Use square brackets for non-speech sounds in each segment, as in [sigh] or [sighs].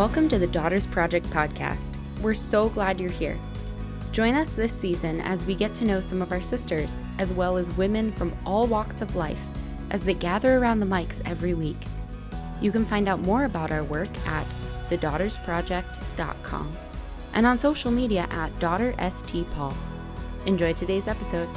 Welcome to the Daughters Project podcast. We're so glad you're here. Join us this season as we get to know some of our sisters, as well as women from all walks of life, as they gather around the mics every week. You can find out more about our work at thedaughtersproject.com and on social media at DaughterSTPaul. Enjoy today's episode.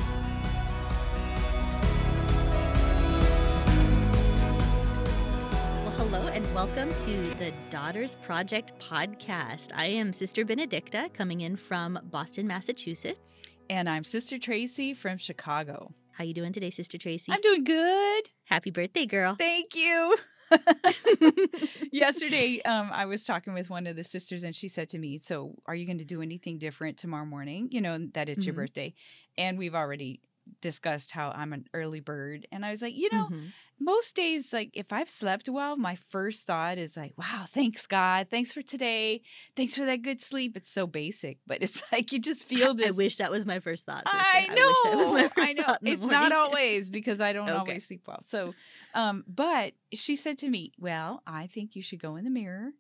Welcome to the Daughters Project podcast. I am Sister Benedicta coming in from Boston, Massachusetts. And I'm Sister Tracy from Chicago. How you doing today, Sister Tracy? I'm doing good. Happy birthday, girl. Thank you. [laughs] Yesterday, um, I was talking with one of the sisters, and she said to me, "So, are you going to do anything different tomorrow morning? You know that it's your Mhm. birthday." And we've already discussed how I'm an early bird, and I was like, you know, Mhm. most days, like if I've slept well, my first thought is like, "Wow, thanks God, thanks for today, thanks for that good sleep." It's so basic, but it's [laughs] like you just feel [laughs] this. I wish that was my first thought. Sister. I know. wish that was my first I know. thought. It's not always because I [laughs] don't Okay. always sleep well. So, um, but she said to me, "Well, I think you should go in the mirror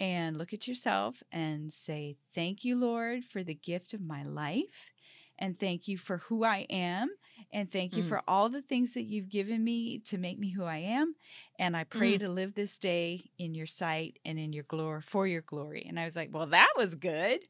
and look at yourself and say, "Thank you, Lord, for the gift of my life." And thank you for who I am. And thank you Mm. for all the things that you've given me to make me who I am. And I pray Mm. to live this day in your sight and in your glory for your glory. And I was like, well, that was good.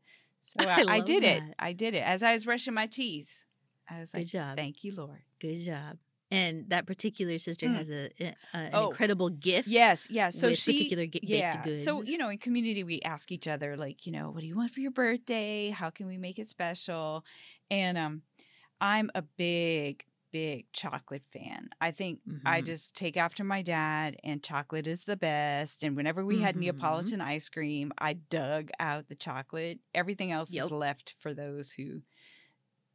So I I, I did it. I did it. As I was brushing my teeth, I was Good like, job. thank you, Lord. Good job. And that particular sister Mm. has a, a an Oh. incredible gift. Yes, yes. So she, particular baked yeah. goods. So you know, in community, we ask each other, like, you know, what do you want for your birthday? How can we make it special? And um, I'm a big, big chocolate fan. I think I Mhm. just take after my dad, and chocolate is the best. And whenever we had Mhm. Neapolitan ice cream, I dug out the chocolate. Everything else Yep. is left for those who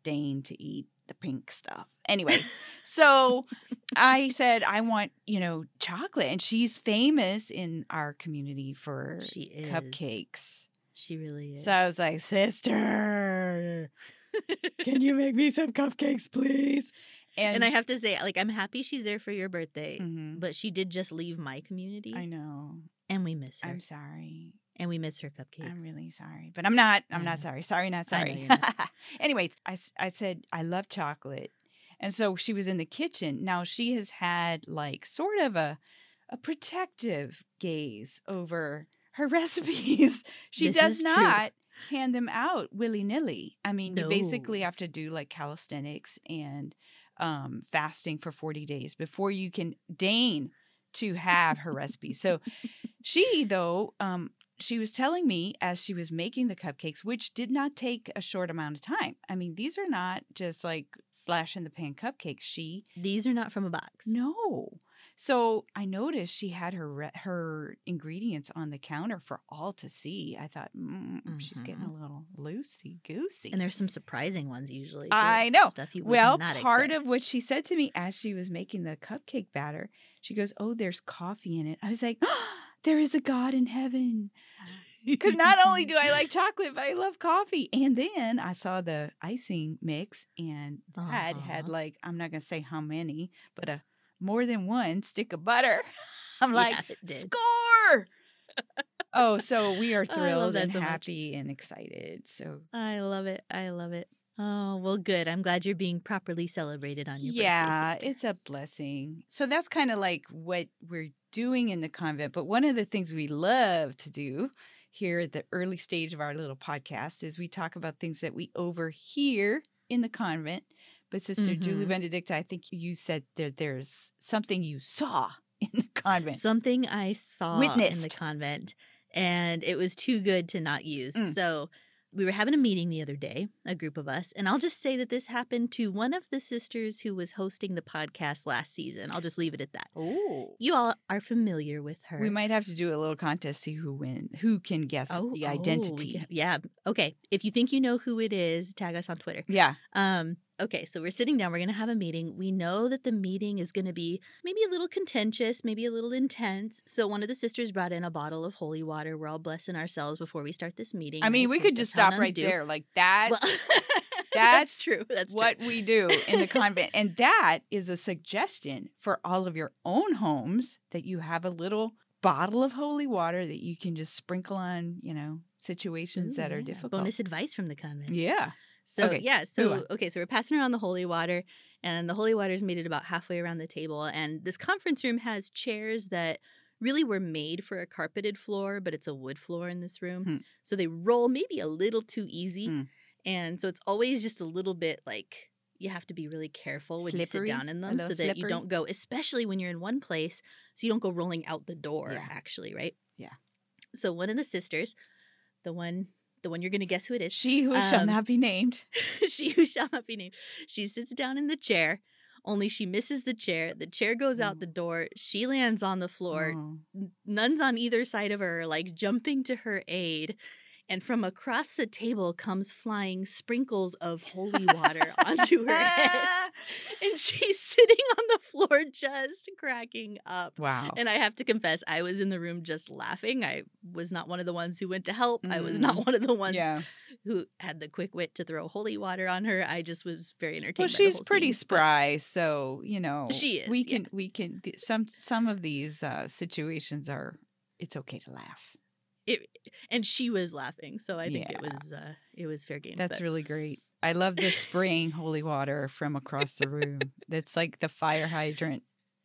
deign to eat the pink stuff. Anyway, [laughs] so I said, I want, you know, chocolate. And she's famous in our community for She is. cupcakes. She really is. So I was like, Sister, can you make me some cupcakes, please? and I have to say, like, I'm happy she's there for your birthday, Mhm. but she did just leave my community, I know. and we miss her. I'm sorry. and we miss her cupcakes. I'm really sorry, but I'm not. I'm I not sorry. Sorry, not sorry. you're not. [laughs] Anyways, I, I said I love chocolate, and so she was in the kitchen. Now she has had like sort of a a protective gaze over her [laughs] recipes. she This does not. true. Hand them out willy nilly. I mean, you basically have to do like calisthenics and um, fasting for 40 days before you can deign to have her [laughs] recipe. So she though um she was telling me as she was making the cupcakes which did not take a short amount of time. I mean, these are not just like flash in the pan cupcakes. She These are not from a box. no. So I noticed she had her re- her ingredients on the counter for all to see. I thought mm, she's getting a little loosey goosey. And there's some surprising ones usually. I know. Stuff you Well, not part expect. of what she said to me as she was making the cupcake batter, she goes, "Oh, there's coffee in it." I was like, [gasps] "There is a God in heaven." Because not only [laughs] do I like chocolate, but I love coffee. And then I saw the icing mix, and Dad had Uh-huh. like I'm not gonna say how many, but a more than one stick of butter. [laughs] I'm like, did. score! oh, so we are [laughs] thrilled and so much. happy and excited. So I love it. I love it. Oh well, good. I'm glad you're being properly celebrated on your yeah, birthday. it's a blessing. So that's kind of like what we're doing in the convent. But one of the things we love to do here at the early stage of our little podcast is we talk about things that we overhear in the convent. But Sister Julie Mhm. Benedicta, I think you said that there's something you saw [laughs] in the convent. Something I saw in the convent, and it was too good to not use. Mm. So we were having a meeting the other day, a group of us, and I'll just say that this happened to one of the sisters who was hosting the podcast last season. I'll just leave it at that. Oh. You all are familiar with her. We might have to do a little contest, see who win, who can guess oh, the oh, identity. ca- yeah. Okay. If you think you know who it is, tag us on Twitter. yeah. Um, okay, so we're sitting down, we're gonna have a meeting. We know that the meeting is gonna be maybe a little contentious, maybe a little intense. So one of the sisters brought in a bottle of holy water. We're all blessing ourselves before we start this meeting. I mean, we could just stop right do. there. Like that's Well, [laughs] that's that's true. That's what true. we do in the [laughs] convent. And that is a suggestion for all of your own homes that you have a little bottle of holy water that you can just sprinkle on, you know, situations Ooh, that are yeah. difficult. Bonus advice from the convent. Yeah. So Okay, yeah, so okay, so we're passing around the holy water, and the holy water is made it about halfway around the table, and this conference room has chairs that really were made for a carpeted floor, but it's a wood floor in this room, Hmm. so they roll maybe a little too easy, Hmm. and so it's always just a little bit like you have to be really careful when you sit down in them so that you don't go, especially when you're in one place, so you don't go rolling out the door. Yeah. Actually, right? Yeah. So one of the sisters, the one, the one you're gonna guess who it is, She who shall Um, not be named. [laughs] she who shall not be named. She sits down in the chair, only she misses the chair. The chair goes out the door. She lands on the floor. Oh. Nuns on either side of her like jumping to her aid. And from across the table comes flying sprinkles of holy water [laughs] onto her head. [laughs] And she's sitting on the floor just cracking up. wow. And I have to confess, I was in the room just laughing. I was not one of the ones who went to help. I was not one of the ones yeah. who had the quick wit to throw holy water on her. I just was very entertained. Well, she's pretty scene, spry, so you know She is, We yeah. can we can some some of these uh, situations are. It's okay to laugh. It, and she was laughing, so I think it was uh, it was fair game. That's but- really great. I love the spraying holy water from across the room. That's like the fire hydrant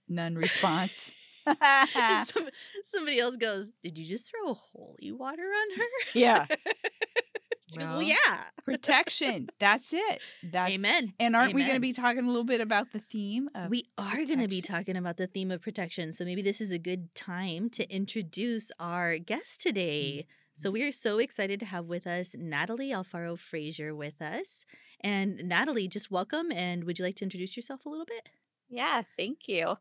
nun response. [laughs] Some, somebody else goes, "Did you just throw holy water on her?" yeah, [laughs] Well, well, yeah. [laughs] protection. That's it. That's Amen. And aren't we going to be talking a little bit about the theme of We are going to be talking about the theme of protection, so maybe this is a good time to introduce our guest today. So we are so excited to have with us Natalie Alfaro Frazier with us. And Natalie, just welcome. And would you like to introduce yourself a little bit? Yeah, thank you.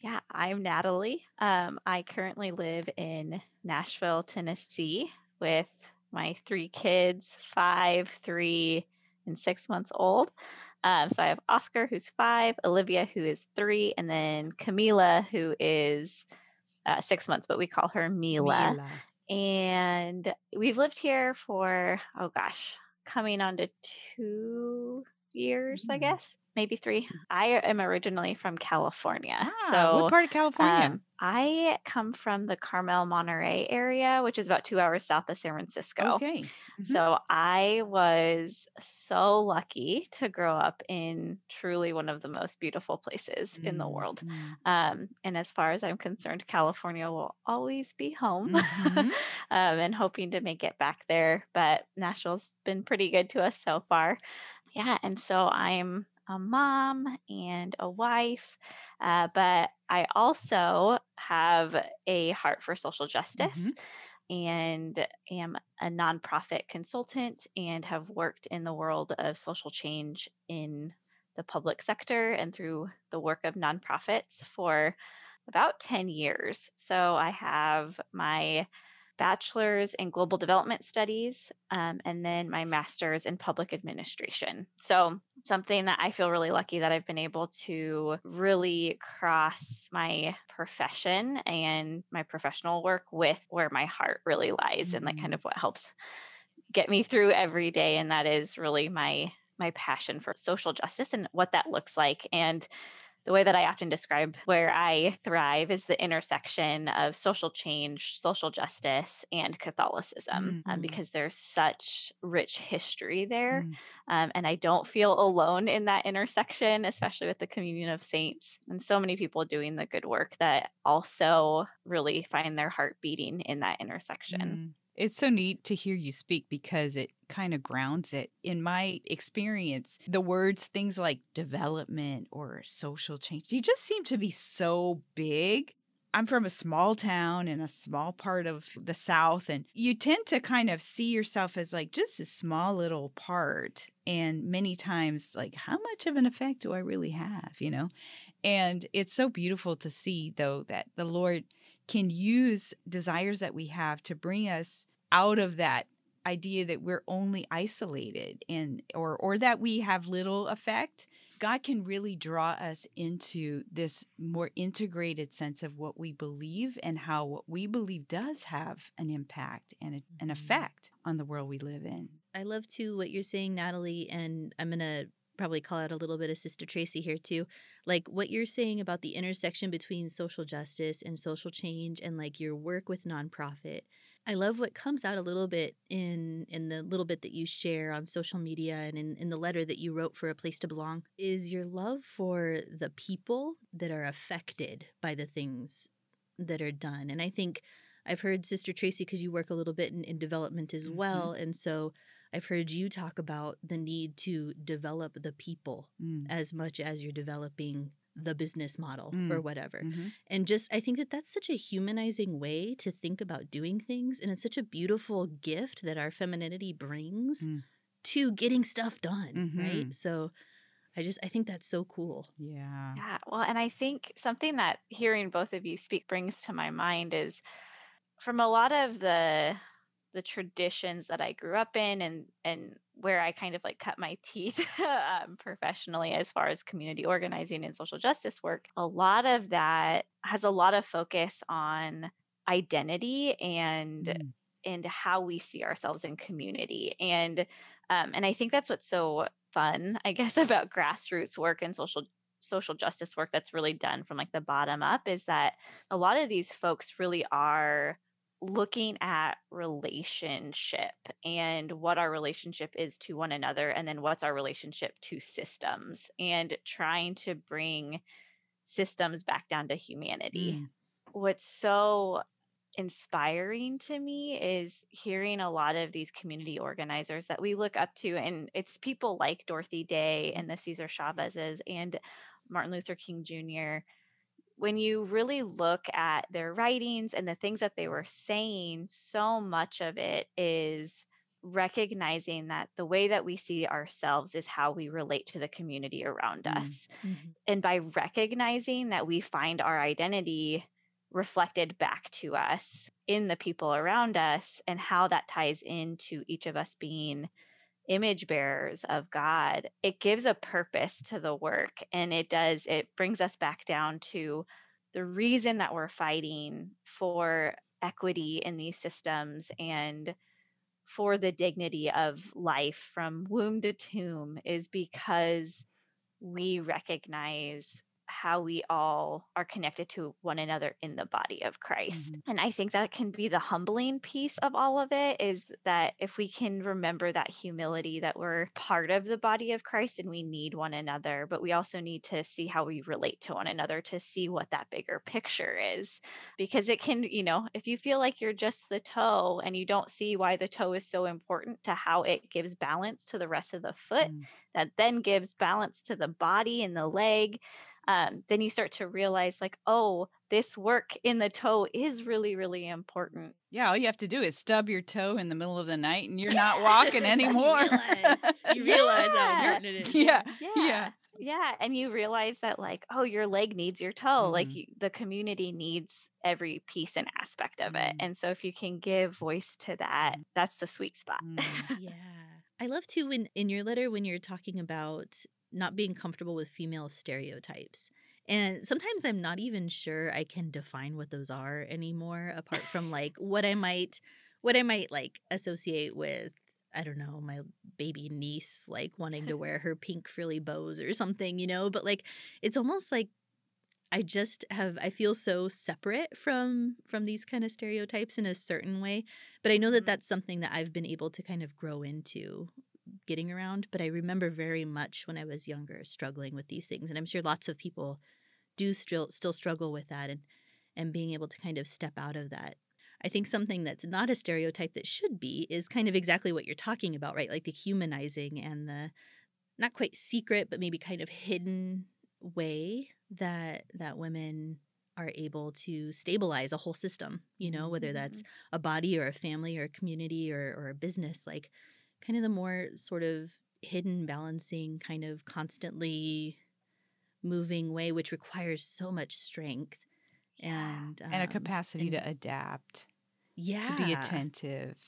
Yeah, I'm Natalie. Um, I currently live in Nashville, Tennessee, with my three kids five, three, and six months old. Um, so I have Oscar, who's five, Olivia, who is three, and then Camila, who is uh, six months, but we call her Mila. Mila. And we've lived here for, oh gosh, coming on to two years, I Mm. guess, maybe three. I am originally from California. Ah, so what part of California? um, I come from the Carmel Monterey area, which is about two hours south of San Francisco. okay. Mhm. So I was so lucky to grow up in truly one of the most beautiful places in the world. mm. Um, and as far as I'm concerned, California will always be home. Mhm. [laughs] um, and hoping to make it back there. But Nashville's been pretty good to us so far. Yeah. And so I'm a mom and a wife, uh, but I also have a heart for social justice. Mhm. And am a nonprofit consultant and have worked in the world of social change in the public sector and through the work of nonprofits for about 10 years. So I have my bachelor's in global development studies um, and then my master's in public administration. So, something that I feel really lucky that I've been able to really cross my profession and my professional work with where my heart really lies and like kind Mhm. of what helps get me through every day and that is really my my passion for social justice and what that looks like and the way that I often describe where I thrive is the intersection of social change, social justice, and Catholicism, um, Mhm. because there's such rich history there. Mm. Um, and I don't feel alone in that intersection, especially with the Communion of Saints and so many people doing the good work that also really find their heart beating in that intersection. Mm. It's so neat to hear you speak because it kind of grounds it. In my experience, the words things like development or social change, they just seem to be so big. I'm from a small town in a small part of the South, and you tend to kind of see yourself as like just a small little part. And many times, like, how much of an effect do I really have, you know? And it's so beautiful to see, though, that the Lord can use desires that we have to bring us out of that idea that we're only isolated and or or that we have little effect god can really draw us into this more integrated sense of what we believe and how what we believe does have an impact and a, an Mhm. effect on the world we live in I love too what you're saying, Natalie, and I'm gonna probably call out a little bit of Sister Tracy here too. Like what you're saying about the intersection between social justice and social change and like your work with nonprofit. I love what comes out a little bit in in the little bit that you share on social media and in, in the letter that you wrote for a place to belong is your love for the people that are affected by the things that are done. And I think I've heard Sister Tracy, because you work a little bit in, in development as Mhm. well. And so I've heard you talk about the need to develop the people Mm. as much as you're developing the business model or Mm. whatever. Mhm. And just, I think that that's such a humanizing way to think about doing things. And it's such a beautiful gift that our femininity brings Mm. to getting stuff done. Mhm. Right. So I just, I think that's so cool. Yeah. Yeah, well, and I think something that hearing both of you speak brings to my mind is from a lot of the the traditions that I grew up in and and where I kind of like cut my teeth [laughs] um, professionally as far as community organizing and social justice work. A lot of that has a lot of focus on identity and Mm. and how we see ourselves in community and um, and i think that's what's so fun i guess [laughs] about grassroots work and social social justice work that's really done from like the bottom up is that a lot of these folks really are looking at relationship and what our relationship is to one another and then what's our relationship to systems and trying to bring systems back down to humanity Mm. what's so inspiring to me is hearing a lot of these community organizers that we look up to and it's people like Dorothy Day and the Cesar Chavez's and Martin Luther King Jr. when you really look at their writings and the things that they were saying so much of it is recognizing that the way that we see ourselves is how we relate to the community around Mm. us and by recognizing that we find our identity reflected back to us in the people around us and how that ties into each of us being image bearers of God, it gives a purpose to the work. And it does, it brings us back down to the reason that we're fighting for equity in these systems and for the dignity of life from womb to tomb is because we recognize how we all are connected to one another in the body of Christ. And I think that can be the humbling piece of all of it is that if we can remember that humility that we're part of the body of Christ and we need one another, but we also need to see how we relate to one another to see what that bigger picture is. Because it can, you know, if you feel like you're just the toe and you don't see why the toe is so important to how it gives balance to the rest of the foot, Mm. that then gives balance to the body and the leg um, then you start to realize like oh this work in the toe is really really important Yeah, all you have to do is stub your toe in the middle of the night and you're not [laughs] walking anymore. realize- [laughs] you realize how Yeah. important it is. yeah. yeah Yeah. yeah and you realize that like oh your leg needs your toe like Mhm. you, the community needs every piece and aspect of it Mhm. and so if you can give voice to that that's the sweet spot Mm. [laughs] yeah. I love too when in your letter when you're talking about not being comfortable with female stereotypes. And sometimes I'm not even sure I can define what those are anymore apart from like what I might what I might like associate with I don't know, my baby niece like wanting to wear her pink frilly bows or something, you know, but like it's almost like I just have I feel so separate from from these kind of stereotypes in a certain way, but I know that Mhm. that's something that I've been able to kind of grow into getting around, but I remember very much when I was younger struggling with these things and I'm sure lots of people do still still struggle with that and and being able to kind of step out of that. I think something that's not a stereotype that should be is kind of exactly what you're talking about, right? Like the humanizing and the not quite secret, but maybe kind of hidden way that that women are able to stabilize a whole system, you know, whether that's mm-hmm. a body or a family or a community or, or a business, like kind of the more sort of hidden balancing, kind of constantly moving way, which requires so much strength Yeah. and and a um, capacity and- to adapt, yeah, to be attentive.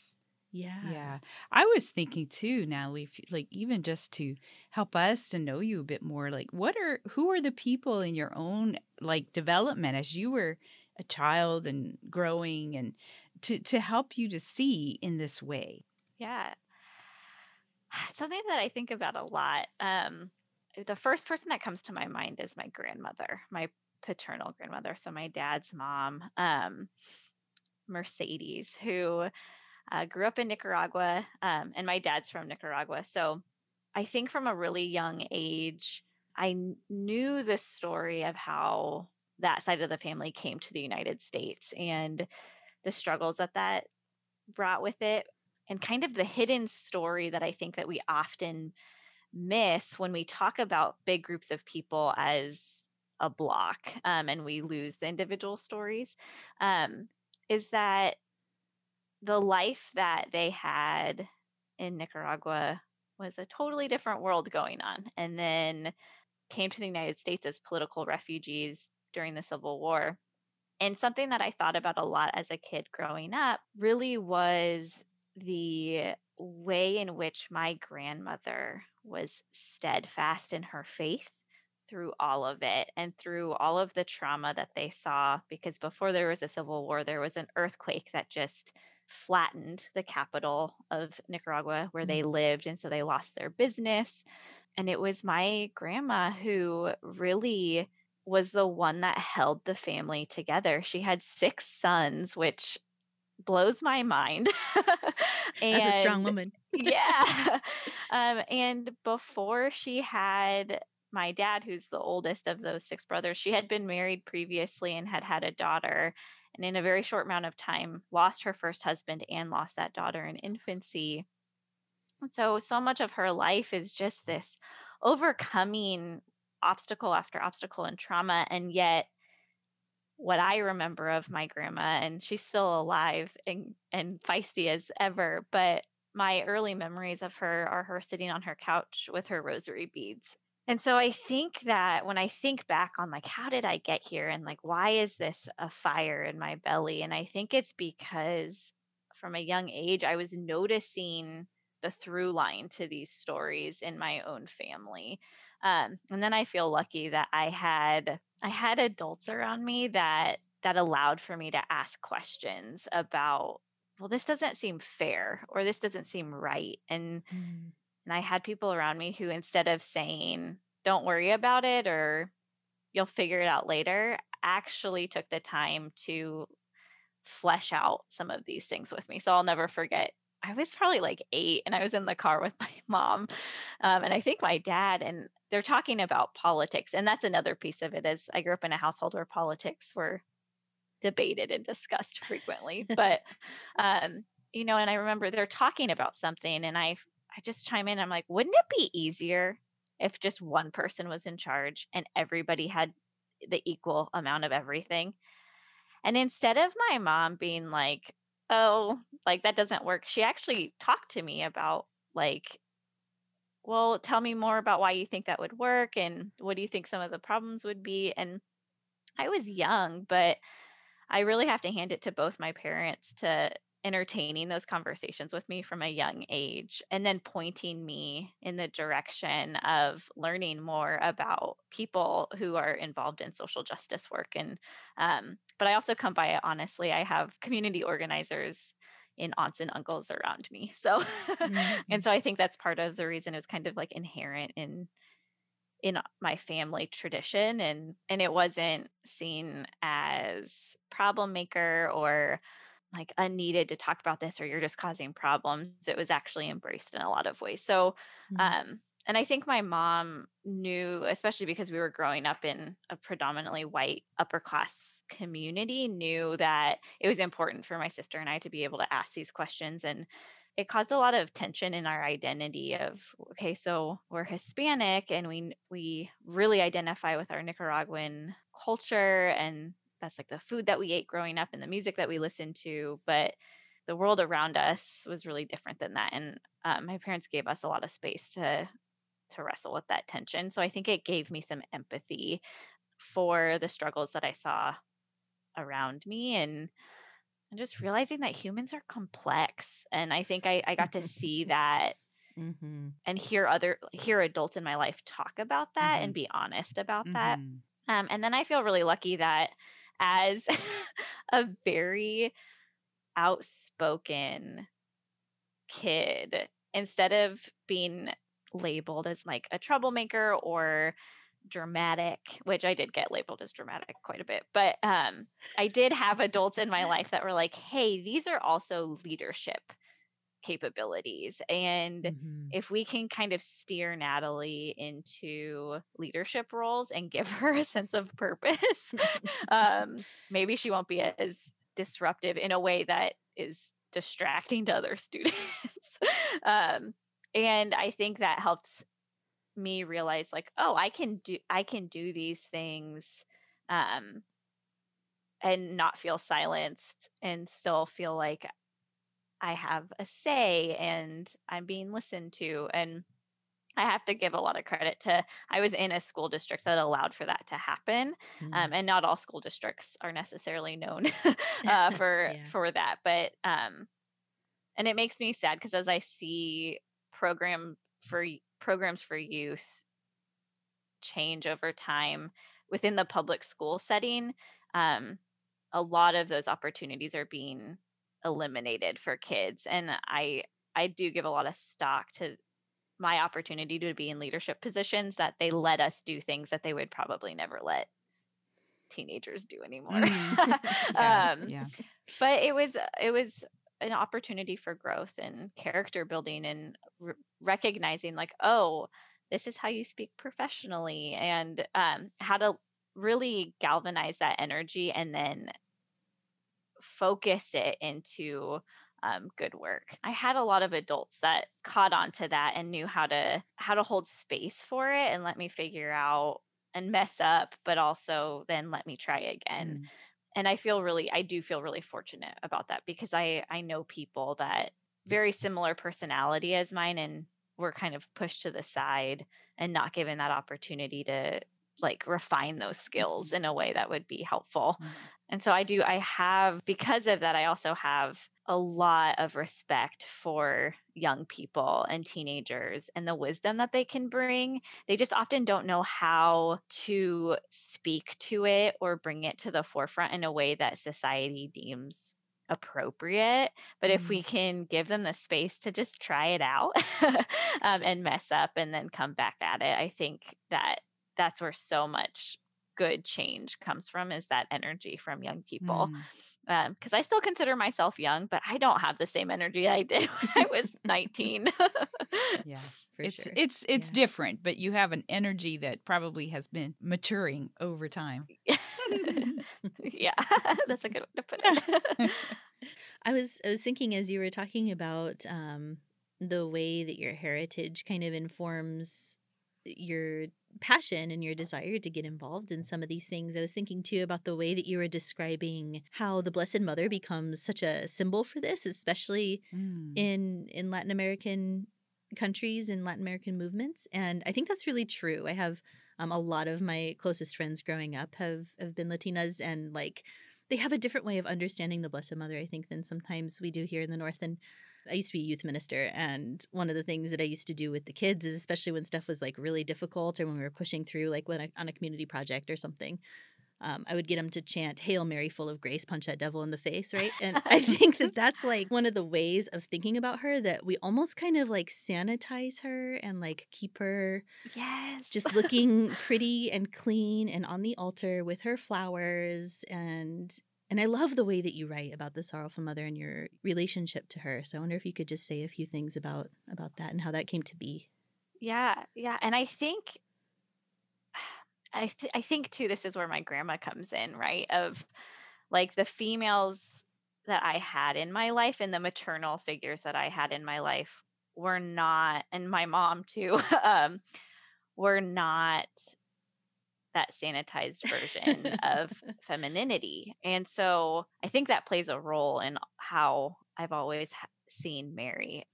Yeah, Yeah. I was thinking too, Natalie, if, like even just to help us to know you a bit more, like what are who are the people in your own like development as you were a child and growing and to to help you to see in this way. Yeah. Something that I think about a lot. Um, the first person that comes to my mind is my grandmother, my paternal grandmother. So my dad's mom, um, Mercedes, who uh, grew up in Nicaragua, um, and my dad's from Nicaragua. So I think from a really young age, I knew the story of how that side of the family came to the United States and the struggles that that brought with it and kind of the hidden story that I think that we often miss when we talk about big groups of people as a block um, and we lose the individual stories um, is that the life that they had in Nicaragua was a totally different world going on and then came to the United States as political refugees during the Civil War. And something that I thought about a lot as a kid growing up really was the way in which my grandmother was steadfast in her faith through all of it and through all of the trauma that they saw because before there was a civil war there was an earthquake that just flattened the capital of Nicaragua where they mm-hmm. lived and so they lost their business and it was my grandma who really was the one that held the family together she had six sons which blows my mind. and, [laughs] As a strong woman. [laughs] yeah. Um, and before she had my dad, who's the oldest of those six brothers, she had been married previously and had had a daughter. And in a very short amount of time, lost her first husband and lost that daughter in infancy. And so, so much of her life is just this overcoming obstacle after obstacle and trauma. And yet, what I remember of my grandma, and she's still alive and, and feisty as ever, but my early memories of her are her sitting on her couch with her rosary beads. And so I think that when I think back on like how did I get here and like why is this a fire in my belly and I think it's because from a young age I was noticing the through line to these stories in my own family. Um, and then I feel lucky that I had I had adults around me that that allowed for me to ask questions about well this doesn't seem fair or this doesn't seem right and mm. and I had people around me who instead of saying don't worry about it or you'll figure it out later actually took the time to flesh out some of these things with me so I'll never forget I was probably like eight and I was in the car with my [laughs] mom. Um, and I think my dad, and they're talking about politics and that's another piece of it is i grew up in a household where politics were debated and discussed frequently [laughs] but um you know and i remember they're talking about something and i i just chime in i'm like wouldn't it be easier if just one person was in charge and everybody had the equal amount of everything? And instead of my mom being like oh like that doesn't work she actually talked to me about like well, tell me more about why you think that would work and what do you think some of the problems would be? And I was young, but I really have to hand it to both my parents to entertaining those conversations with me from a young age and then pointing me in the direction of learning more about people who are involved in social justice work and um, but i also come by it honestly i have community organizers in aunts and uncles around me. So, mm-hmm. [laughs] and so I think that's part of the reason it's kind of like inherent in in my family tradition and and it wasn't seen as problem maker or like unneeded to talk about this or you're just causing problems it was actually embraced in a lot of ways so mm-hmm. um and i think my mom knew especially because we were growing up in a predominantly white upper class community knew that it was important for my sister and I to be able to ask these questions and it caused a lot of tension in our identity of okay so we're hispanic and we we really identify with our nicaraguan culture and that's like the food that we ate growing up and the music that we listened to but the world around us was really different than that and um, my parents gave us a lot of space to to wrestle with that tension so i think it gave me some empathy for the struggles that i saw around me and and just realizing that humans are complex and i think i, I got to see [laughs] that mm-hmm. and hear other hear adults in my life talk about that mm-hmm. and be honest about mm-hmm. that um, and then i feel really lucky that as [laughs] a very outspoken kid instead of being labeled as like a troublemaker or dramatic, which I did get labeled as dramatic quite a bit. But um, I did have adults in my life that were like, hey, these are also leadership capabilities. And Mhm. if we can kind of steer Natalie into leadership roles and give [laughs] her a sense of purpose, [laughs] um, maybe she won't be as disruptive in a way that is distracting to other [laughs] students. um, and I think that helped me realize like, oh, I can do I can do these things um and not feel silenced and still feel like I have a say and I'm being listened to. And I have to give a lot of credit to, I was in a school district that allowed for that to happen. Mm. Um, and not all school districts are necessarily known [laughs] uh, [laughs] for, Yeah. for that. But, um, and it makes me sad because as I see program for programs for youth change over time within the public school setting, um, a lot of those opportunities are being eliminated for kids and i i do give a lot of stock to my opportunity to be in leadership positions that they let us do things that they would probably never let teenagers do anymore Mm. [laughs] [laughs] Yeah, um yeah. but it was it was an opportunity for growth and character building and r- recognizing like oh this is how you speak professionally and um how to really galvanize that energy and then focus it into um, good work. I had a lot of adults that caught on to that and knew how to how to hold space for it and let me figure out and mess up, but also then let me try again. Mm. And I feel really I do feel really fortunate about that because I I know people that mm. very similar personality as mine and were kind of pushed to the side and not given that opportunity to like refine those skills mm-hmm. in a way that would be helpful. Mm-hmm. And so I do, I have, because of that, I also have a lot of respect for young people and teenagers and the wisdom that they can bring. They just often don't know how to speak to it or bring it to the forefront in a way that society deems appropriate. But if we can give them the space to just try it out [laughs] um, and mess up and then come back at it, I think that that's where so much good change comes from is that energy from young people Mm. because I still consider myself young, but I don't have the same energy I did [laughs] when I was [laughs] 19. Yeah. For it's sure. it's it's Yeah. different, but you have an energy that probably has been maturing over time. [laughs] yeah, that's a good way to put it. I was I was thinking as you were talking about um, the way that your heritage kind of informs your passion and your desire to get involved in some of these things. I was thinking too about the way that you were describing how the Blessed Mother becomes such a symbol for this, especially Mm. in in Latin American countries and Latin American movements, and I think that's really true. I have um, a lot of my closest friends growing up have have been Latinas, and like they have a different way of understanding the Blessed Mother, I think, than sometimes we do here in the North. And I used to be a youth minister, and one of the things that I used to do with the kids is, especially when stuff was like really difficult, or when we were pushing through, like when I, on a community project or something, um, I would get them to chant "Hail Mary, full of grace, punch that devil in the face," right? And I [laughs] think that that's like one of the ways of thinking about her that we almost kind of like sanitize her and like keep her yes. just looking pretty and clean and on the altar with her flowers and and I love the way that you write about the sorrowful mother and your relationship to her. So I wonder if you could just say a few things about about that and how that came to be. Yeah, yeah, and I think [sighs] I th- I think too this is where my grandma comes in, right? Of like the females that I had in my life and the maternal figures that I had in my life were not and my mom too [laughs] um were not that sanitized version of [laughs] femininity. And so I think that plays a role in how I've always seen Mary.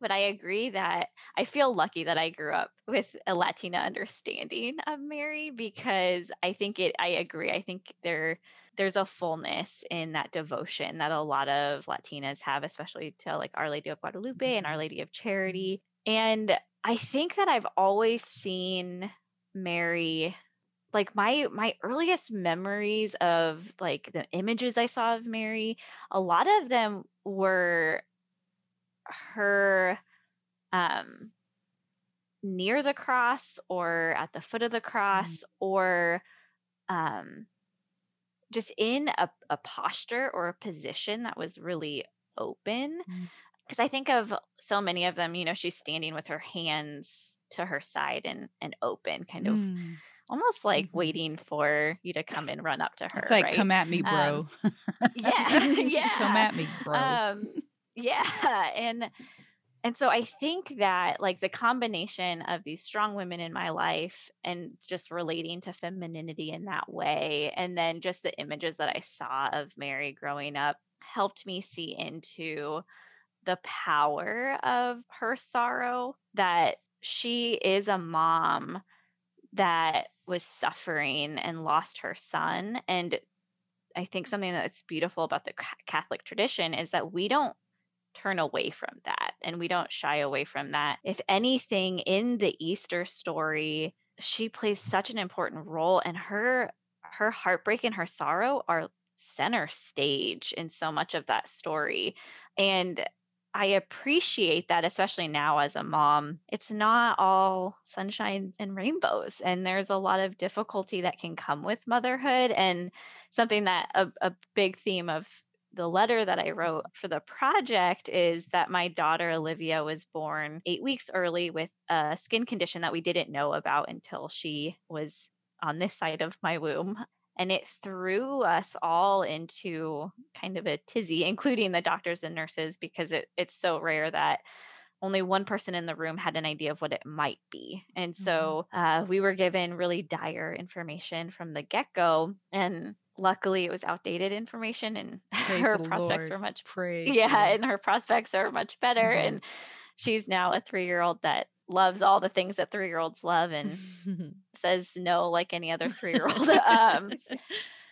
But I agree that I feel lucky that I grew up with a Latina understanding of Mary because I think it I agree. I think there there's a fullness in that devotion that a lot of Latinas have, especially to like Our Lady of Guadalupe and Our mm-hmm. Lady of mm-hmm. Charity. And I think that I've always seen Mary like my my earliest memories of like the images I saw of Mary, a lot of them were her um near the cross or at the foot of the Mm-hmm. cross or um just in a, a posture or a position that was really open Mm. because i think of so many of them you know she's standing with her hands to her side and and open kind of Mm. almost like Mhm. waiting for you to come and run up to her It's like, right? come at me, bro. Um, [laughs] yeah, [laughs] yeah. Come at me, bro. um yeah and and so i think that like the combination of these strong women in my life and just relating to femininity in that way and then just the images that i saw of mary growing up helped me see into the power of her sorrow that she is a mom that was suffering and lost her son and I think something that's beautiful about the Catholic tradition is that we don't turn away from that and we don't shy away from that. If anything, in the Easter story, she plays such an important role and her her heartbreak and her sorrow are center stage in so much of that story. And I appreciate that, especially now as a mom. It's not all sunshine and rainbows, and there's a lot of difficulty that can come with motherhood. And something that a, a big theme of the letter that I wrote for the project is that my daughter Olivia was born eight weeks early with a skin condition that we didn't know about until she was on this side of my womb. And it threw us all into kind of a tizzy, including the doctors and nurses, because it, it's so rare that only one person in the room had an idea of what it might be. And so uh, we were given really dire information from the get go. And luckily, it was outdated information, and [laughs] Praise her prospects Lord. were much Praise. yeah, Lord. and her prospects are much better. Mhm. And she's now a three year old that loves all the things that three year olds love and [laughs] says no like any other [laughs] three year old. um,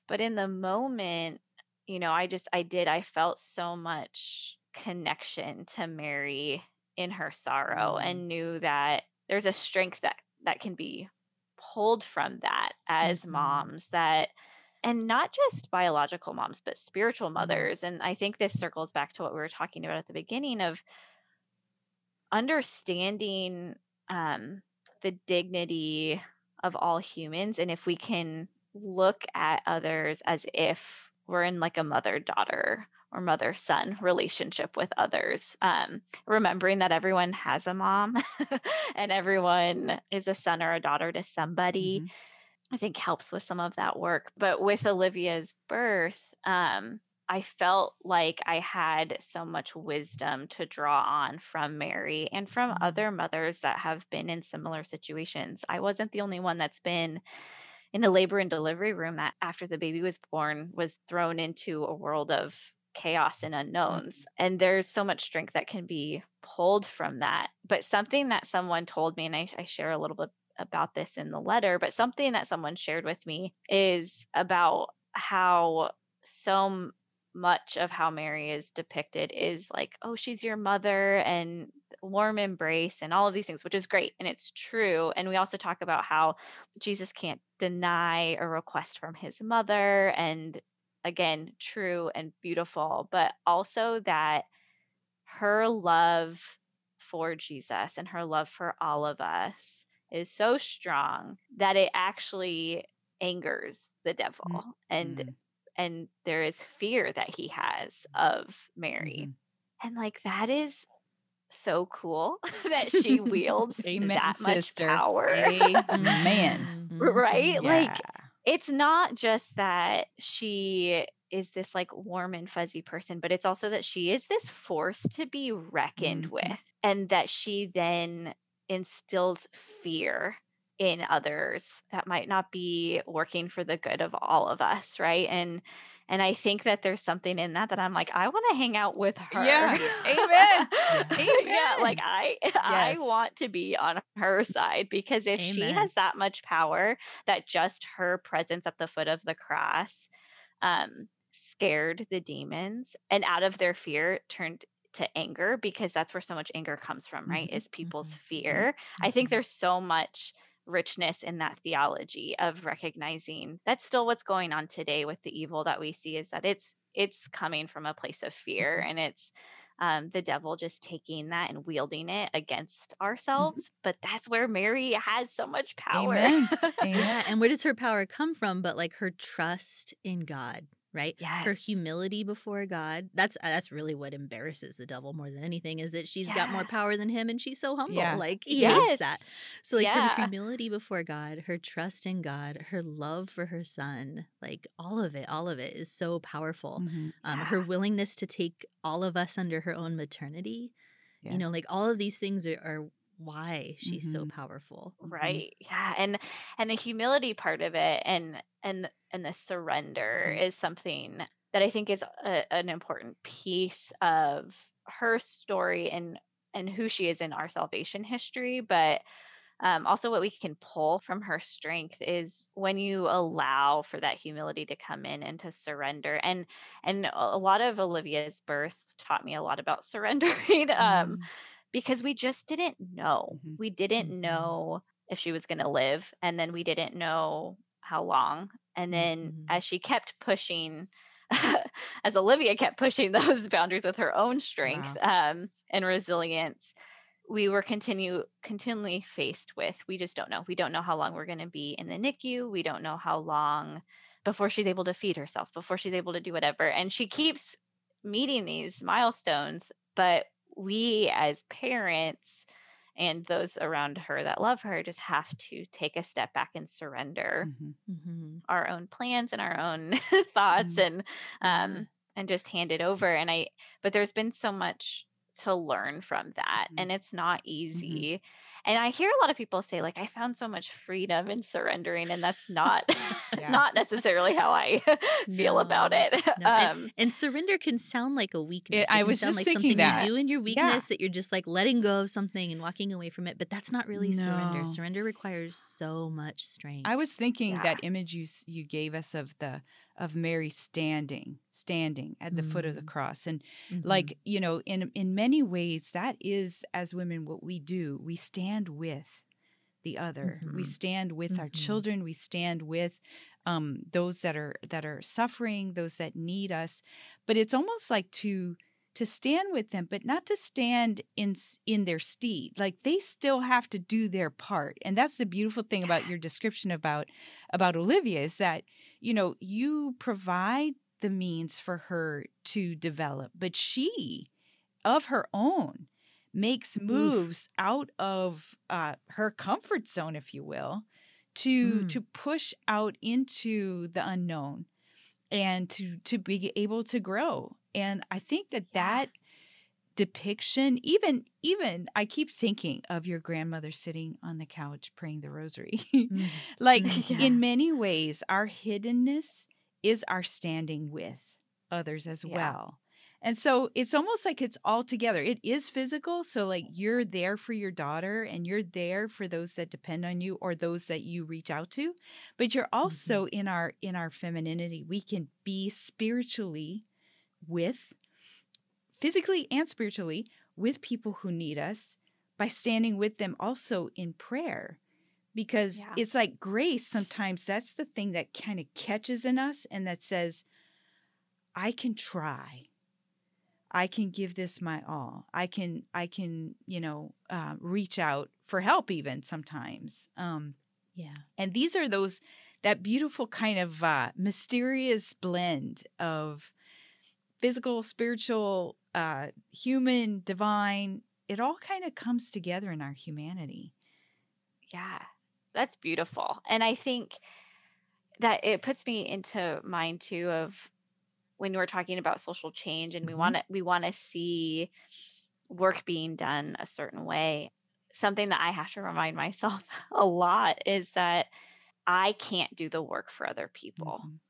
but in the moment, you know, I just, I did, I felt so much connection to Mary in her sorrow Mm. and knew that there's a strength that that can be pulled from that as Mhm. moms that and not just biological moms but spiritual Mm-hmm. mothers and i think this circles back to what we were talking about at the beginning of understanding um, the dignity of all humans and if we can look at others as if we're in like a mother daughter or mother son relationship with others um, remembering that everyone has a mom [laughs] and everyone is a son or a daughter to somebody Mhm. I think helps with some of that work. But with Olivia's birth, um, I felt like I had so much wisdom to draw on from Mary and from Mhm. other mothers that have been in similar situations. I wasn't the only one that's been in a labor and delivery room that after the baby was born was thrown into a world of chaos and unknowns. And there's so much strength that can be pulled from that. But something that someone told me, and I, I share a little bit about this in the letter, but something that someone shared with me is about how so much of how Mary is depicted is like, oh, she's your mother and warm embrace and all of these things, which is great. And it's true. And we also talk about how Jesus can't deny a request from his mother. And again, true and beautiful, but also that her love for Jesus and her love for all of us is so strong that it actually angers the devil and Mhm. And there is fear that he has of Mary. Mhm. And like that is so cool [laughs] that she [laughs] wields Amen, that much power. Amen. Mhm. [laughs] right? Like it's not just that she is this like warm and fuzzy person, but it's also that she is this force to be reckoned Mhm. with and that she then instills fear in others that might not be working for the good of all of us, right? And and I think that there's something in that that I'm like, I want to hang out with her. Yeah. Amen. [laughs] yeah, like I [laughs] I want to be on her side because if she has that much power that just her presence at the foot of the cross um scared the demons and out of their fear turned to anger because that's where so much anger comes from, right? Mhm, Is people's mhm, fear. I think Mhm. there's so much richness in that theology of recognizing that's still what's going on today with the evil that we see is that it's it's coming from a place of fear Mhm. and it's um, the devil just taking that and wielding it against Mm-hmm. ourselves. But that's where Mary has so much power. Amen. [laughs] Yeah. And where does her power come from? But like her trust in God, right? Her humility before God. That's uh, that's really what embarrasses the devil more than anything is that she's got more power than him and she's so humble. Yeah. Like he Yes. hates that. So like her humility before God, her trust in God, her love for her son, like all of it, all of it is so powerful. Mhm. Um, her willingness to take all of us under her own maternity. Yeah. You know, like all of these things are, are why she's so Mhm. powerful. right yeah and and the humility part of it and and and the surrender Mhm. is something that i think is a, an important piece of her story and and who she is in our salvation history but um, also what we can pull from her strength is when you allow for that humility to come in and to surrender and and a lot of olivia's birth taught me a lot about [laughs] surrendering um, Mm. Because we just didn't know. Mhm. We didn't Mhm. know if she was going to live, and then we didn't know how long. And then Mhm. as she kept pushing, [laughs] as Olivia kept pushing [laughs] those boundaries with her own strength um, and resilience, we were continue continually faced with we just don't know. We don't know how long we're going to be in the NICU. We don't know how long before she's able to feed herself, before she's able to do whatever. And she keeps meeting these milestones, but we as parents and those around her that love her just have to take a step back and surrender Mhm. Mhm. our own plans and our own [laughs] thoughts Mm. and um and just hand it over and i but there's been so much to learn from that and it's not easy and i hear a lot of people say like i found so much freedom in surrendering and that's not [laughs] [laughs] Yeah. not necessarily how i [laughs] feel about it no, um And surrender can sound like a weakness. I was just like thinking something that. you do in your weakness that you're just like letting go of something and walking away from it. But that's not really surrender. No. Surrender requires so much strength. I was thinking Yeah. that image you you gave us of the of Mary standing standing at the foot of the Mm. cross and Mhm. like you know in in many ways that is as women what we do we stand with the other we Mhm. stand with our Mhm. children we stand with um those that are that are suffering those that need us but it's almost like to to stand with them but not to stand in in their steed like they still have to do their part and that's the beautiful thing about your description about about Olivia is that you know you provide the means for her to develop but she of her own makes moves out of uh, her comfort zone if you will to Mm. to push out into the unknown and to to be able to grow and i think that Yeah. that depiction even even i keep thinking of your grandmother sitting on the couch praying the rosary [laughs] Mhm. like [laughs] Mhm. in many ways our hiddenness is our standing with others as Yeah. well and so it's almost like it's all together it is physical so like you're there for your daughter and you're there for those that depend on you or those that you reach out to but you're also in our in our femininity we can be spiritually with physically and spiritually with people who need us by standing with them also in prayer because Yeah. it's like grace sometimes that's the thing that kind of catches in us and that says i can try i can give this my all i can i can you know uh, reach out for help even sometimes um yeah. and these are those that beautiful kind of uh, mysterious blend of physical spiritual uh, human divine it all kind of comes together in our humanity Yeah, that's beautiful. And I think that it puts me into mind too of when we're talking about social change and we Mhm. want to we want to see work being done a certain way. Something that I have to remind myself [laughs] a lot is that I can't do the work for other people. Mhm.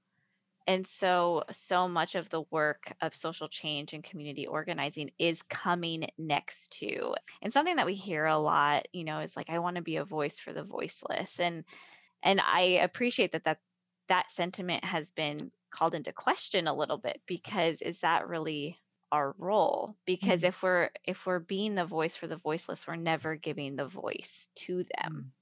And so, so much of the work of social change and community organizing is coming next to. And something that we hear a lot, you know, is like, I want to be a voice for the voiceless. And and I appreciate that that that sentiment has been called into question a little bit because is that really our role? Because Mm. if we're if we're being the voice for the voiceless, we're never giving the voice to them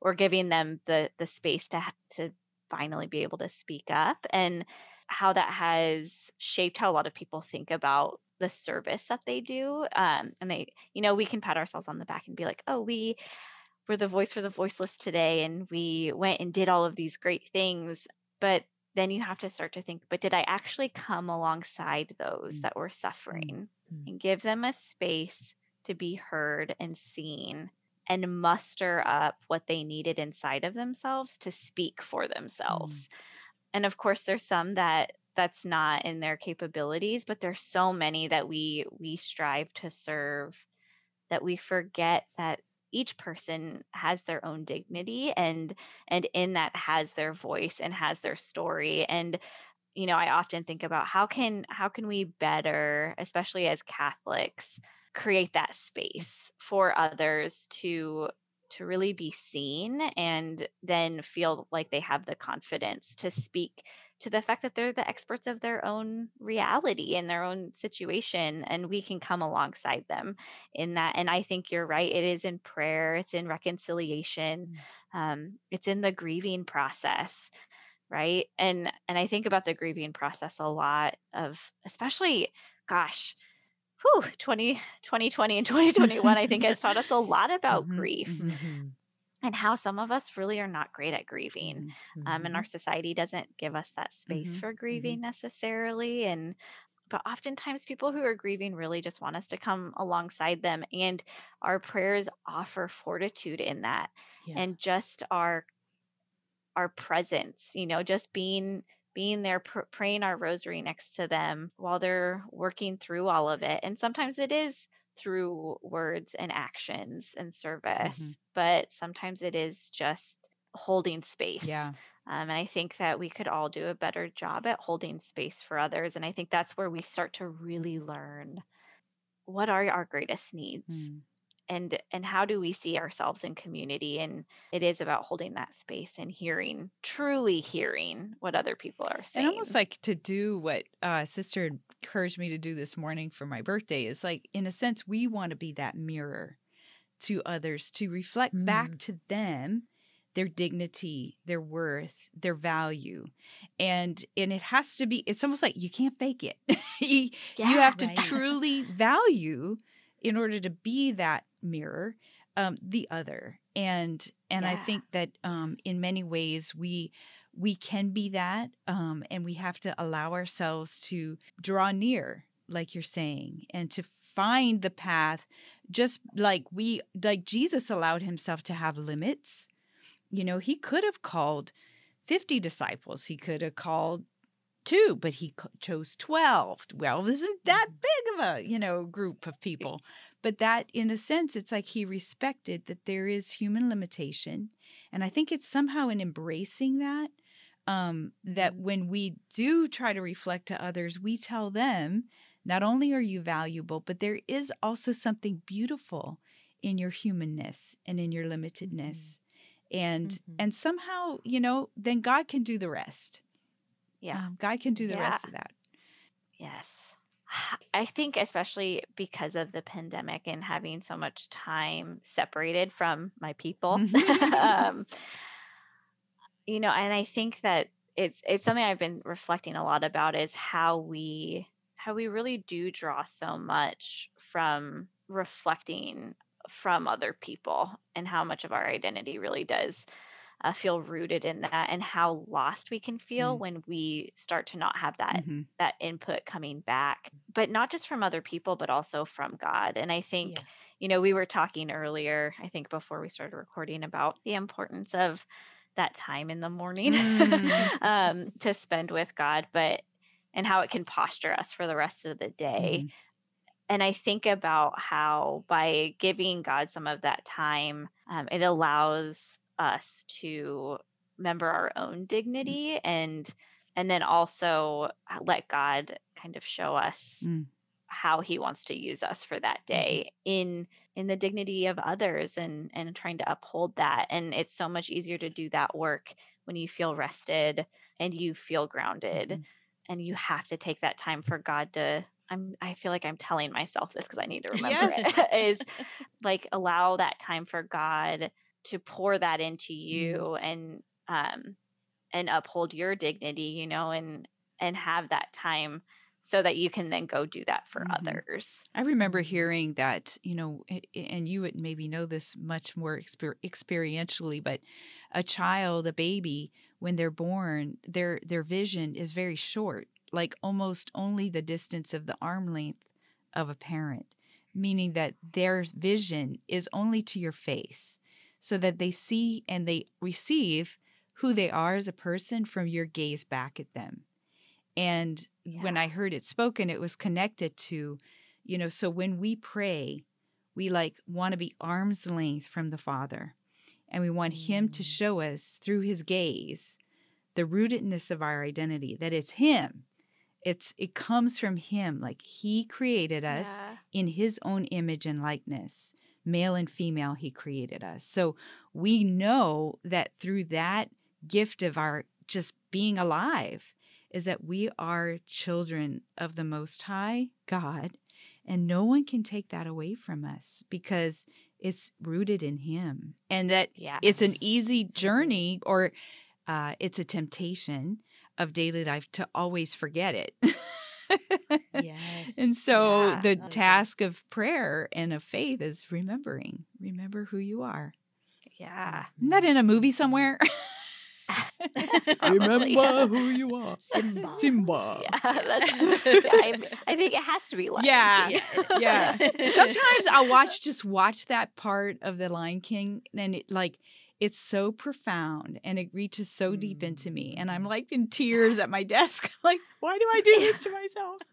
or giving them the the space to to finally be able to speak up and how that has shaped how a lot of people think about the service that they do um, and they you know we can pat ourselves on the back and be like oh we were the voice for the voiceless today and we went and did all of these great things but then you have to start to think but did i actually come alongside those Mm. that were suffering Mm. and give them a space to be heard and seen and muster up what they needed inside of themselves to speak for mm. themselves. And of course there's some that that's not in their capabilities but there's so many that we we strive to serve that we forget that each person has their own dignity and and in that has their voice and has their story. And you know i often think about how can how can we better especially as catholics create that space for others to to really be seen and then feel like they have the confidence to speak to the fact that they're the experts of their own reality and their own situation and we can come alongside them in that and i think you're right it is in prayer it's in reconciliation um, it's in the grieving process right? And and i think about the grieving process a lot of especially gosh whew, 20 2020 and 2021 i think has taught us a lot [laughs] about Mhm, grief mhm. Mhm. and how some of us really are not great at grieving Mhm, um, and our society doesn't give us that space Mhm, for grieving necessarily and but oftentimes people who are grieving really just want us to come alongside them and our prayers offer fortitude in that Yeah. and just our our presence you know just being being there pr- praying our rosary next to them while they're working through all of it and sometimes it is through words and actions and service but sometimes it is just holding space Yeah. um, and I think that we could all do a better job at holding space for others. And I think that's where we start to really learn what are our greatest needs Mm. And and how do we see ourselves in community and it is about holding that space and hearing truly hearing what other people are saying And almost like to do what uh, sister encouraged me to do this morning for my birthday is like, in a sense, we want to be that mirror to others to reflect back Mm. to them their dignity, their worth, their value. And and it has to be it's almost like you can't fake it. [laughs] you, you have to right. truly value in order to be that mirror um, the other. And and i think that um, in many ways we we can be that um, and we have to allow ourselves to draw near like you're saying and to find the path just like we like jesus allowed himself to have limits. You know he could have called 50 disciples. He could have called two but he co- chose 12 12 isn't that big of a you know group of people but that in a sense it's like he respected that there is human limitation and i think it's somehow in embracing that um that when we do try to reflect to others we tell them not only are you valuable but there is also something beautiful in your humanness and in your limitedness and Mhm. and somehow you know then god can do the rest. Yeah. Um, god can do the rest of that. Yes. [sighs] I think, especially because of the pandemic and having so much time separated from my people, [laughs] Mhm. [laughs] um, you know, and I think that it's it's something I've been reflecting a lot about is how we how we really do draw so much from reflecting from other people and how much of our identity really does uh, feel rooted in that and how lost we can feel Mm. when we start to not have that Mhm. that input coming back but not just from other people but also from god and i think Yeah. you know we were talking earlier i think before we started recording about the importance of that time in the morning Mm. [laughs] um, to spend with god but and how it can posture us for the rest of the day Mhm. and I think about how by giving God some of that time, um, it allows us to remember our own dignity and and then also let God kind of show us Mm. how He wants to use us for that day in in the dignity of others and and trying to uphold that. And it's so much easier to do that work when you feel rested and you feel grounded Mhm. and you have to take that time for God to I'm I feel like I'm telling myself this because I need to remember Yes. it [laughs] is [laughs] like allow that time for God to pour that into you and um and uphold your dignity, you know, and and have that time so that you can then go do that for Mhm. others. I remember Mhm. hearing that, you know, and you would maybe know this much more exper- experientially, but a child, a baby, when they're born, their their vision is very short, like almost only the distance of the arm length of a parent, meaning that their vision is only to your face, so that they see and they receive who they are as a person from your gaze back at them. And when I heard it spoken, it was connected to, you know, so when we pray, we like want to be arm's length from the Father. And we want Him to Mm. show us through His gaze the rootedness of our identity, that it's Him. It's it comes from Him. Like He created us Yeah. in His own image and likeness. Male and female, He created us. So we know that through that gift of our just being alive, is that we are children of the Most High God, and no one can take that away from us because it's rooted in Him. And that Yeah. it's an easy journey or uh, it's a temptation of daily life to always forget it. [laughs] Yes. and so Yeah. the So good. task of prayer and of faith is remembering, remember who you are. Yeah. Isn't that in a movie somewhere? [laughs] [laughs] Remember yeah. who you are. Simba. Simba. Yeah, [laughs] I, I think it has to be Lion Yeah. King. Yeah. Sometimes I'll watch just watch that part of the Lion King and it like it's so profound and it reaches so deep into mm. me and I'm mm. like in tears at my [laughs] desk [laughs] like why do I do this to myself? [laughs]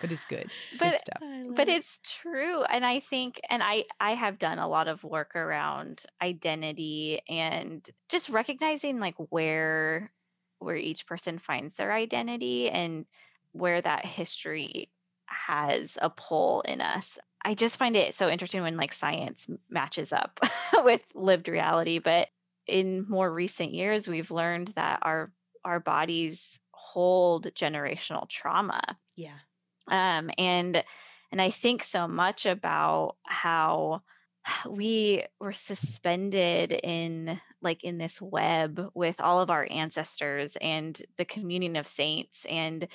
but it's good. It's good But- stuff. But it. it's true and i think and i i have done a lot of work around identity and just recognizing like where where each person finds their identity and where that history has a pull in us i just find it so interesting when like science matches up [laughs] with lived reality but in more recent years we've learned that our our bodies hold generational trauma yeah. um and and i think so much about how [sighs] we were suspended in like in this web with all of our ancestors and the communion of saints and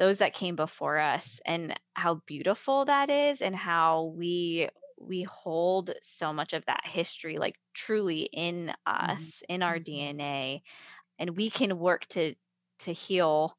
those that came before us and how beautiful that is and how we we hold so much of that history like truly in us in our Mhm. dna and we can work to to heal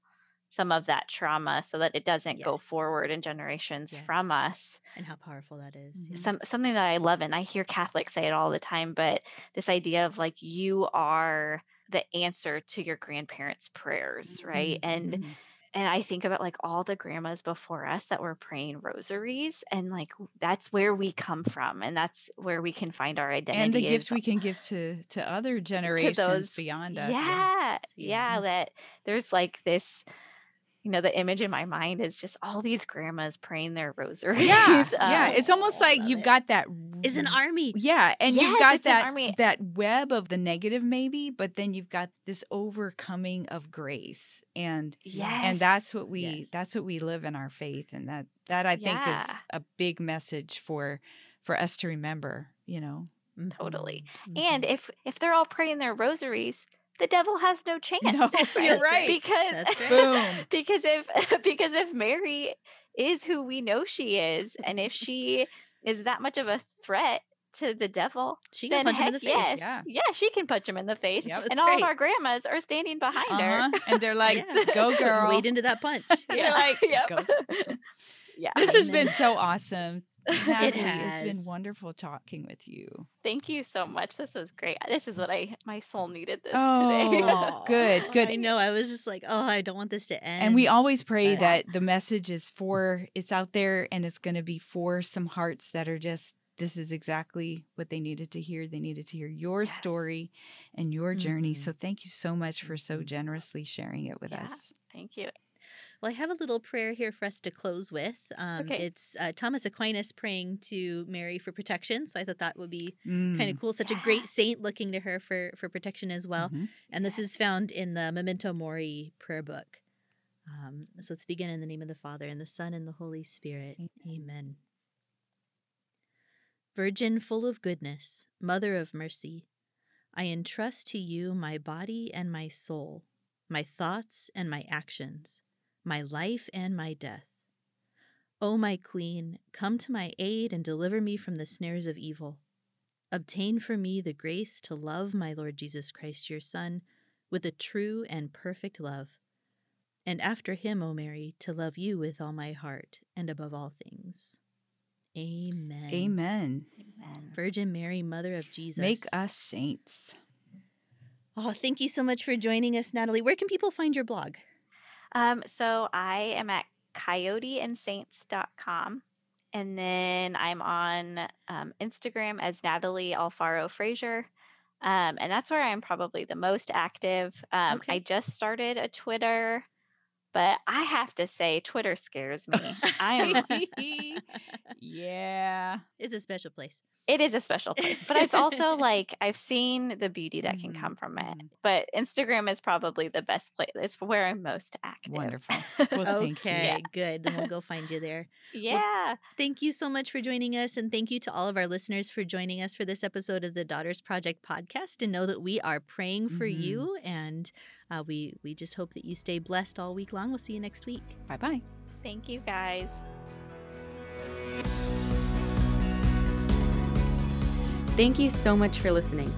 some of that trauma so that it doesn't go forward in generations from us And how powerful that is. Mhm. Some something that I love and I hear Catholics say it all the time, but this idea of like you are the answer to your grandparents' prayers, right? And Mhm. And I think about like all the grandmas before us that were praying rosaries and like that's where we come from and that's where we can find our identity. And the gifts we can give to to other generations those- beyond us. yeah, Yes, yeah, yeah. that there's like this you know the image in my mind is just all these grandmas praying their rosaries Yeah, [laughs] yeah. um, It's almost Oh, like you've it. got that Is an army. Yeah, and Yes, you've got that army. that web of the negative maybe, but then you've got this overcoming of grace. And yes and that's what we Yes. that's what we live in our faith and that that I think Yeah. is a big message for for us to remember, you know. Totally. Mhm, and if if they're all praying their rosaries the devil has no [laughs] chance No, [laughs] you're right. [laughs] right. because Boom. because if because if mary is who we know she is and if she is that much of a threat to the devil she can then punch him in the face. yes Yeah. yeah she can punch him in the face Yep. and That's all of our grandmas are standing behind her Uh-huh. And they're like, Yeah. go girl. Wade into that punch. They're like, yep. go. yeah This has been so awesome. Natalie, it's been has. wonderful talking with you. thank you so much this was great this is what i my soul needed this Oh, today Aw, good, [laughs] good. I know. I was just like, oh, I don't want this to end. And we always pray but- that the message is for it's out there and it's going to be for some hearts that are just this is exactly what they needed to hear. They needed to hear your Yes. story and your journey. Mhm. So thank you so much for so Mhm. generously sharing it with Yeah. us. thank you Well, I have a little prayer here for us to close with. Um, Okay. It's uh, Thomas Aquinas praying to Mary for protection. So I thought that would be Mm. kind of cool. Such a great saint looking to her for for protection as well. Mhm. And this is found in the Memento Mori prayer book. Um, so let's begin in the name of the Father and the Son and the Holy Spirit. Amen. Virgin full of goodness, Mother of mercy, I entrust to you my body and my soul, my thoughts and my actions, my life and my death. O my Queen, come to my aid and deliver me from the snares of evil. Obtain for me the grace to love my Lord Jesus Christ, your Son, with a true and perfect love. And after him, O Mary, to love you with all my heart and above all things. Amen. Amen. Amen. Virgin Mary, Mother of Jesus. Make us saints. Oh, thank you so much for joining us, Natalie. Where can people find your blog? Um, so I am at coyoteandsaints.com. And then I'm on um, Instagram as Natalie Alfaro Frazier. Um, and that's where I'm probably the most active. Um, Okay. I just started a Twitter, but I have to say, Twitter scares me. I'm [laughs] [laughs] yeah. It's a special place. It is a special place, but it's also [laughs] like I've seen the beauty that can Mhm, come from it. mhm. But Instagram is probably the best place. It's where I'm most active. Wonderful. Well, [laughs] okay, good. Then we'll go find you there. yeah. Thank you so much for joining us. And thank you to all of our listeners for joining us for this episode of the Daughters Project podcast. And know that we are praying for Mhm. you. And uh, we, we just hope that you stay blessed all week long. We'll see you next week. Bye bye. Thank you guys. Thank you so much for listening.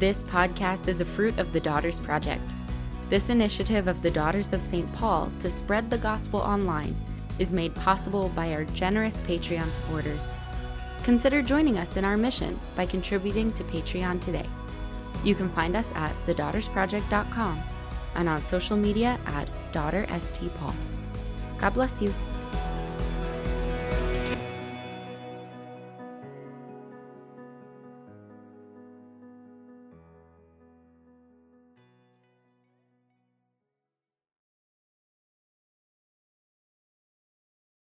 This podcast is a fruit of the Daughters Project. This initiative of the Daughters of St. Paul to spread the gospel online is made possible by our generous Patreon supporters. Consider joining us in our mission by contributing to Patreon today. You can find us at thedaughtersproject.com and on social media at DaughterSTPaul. God bless you.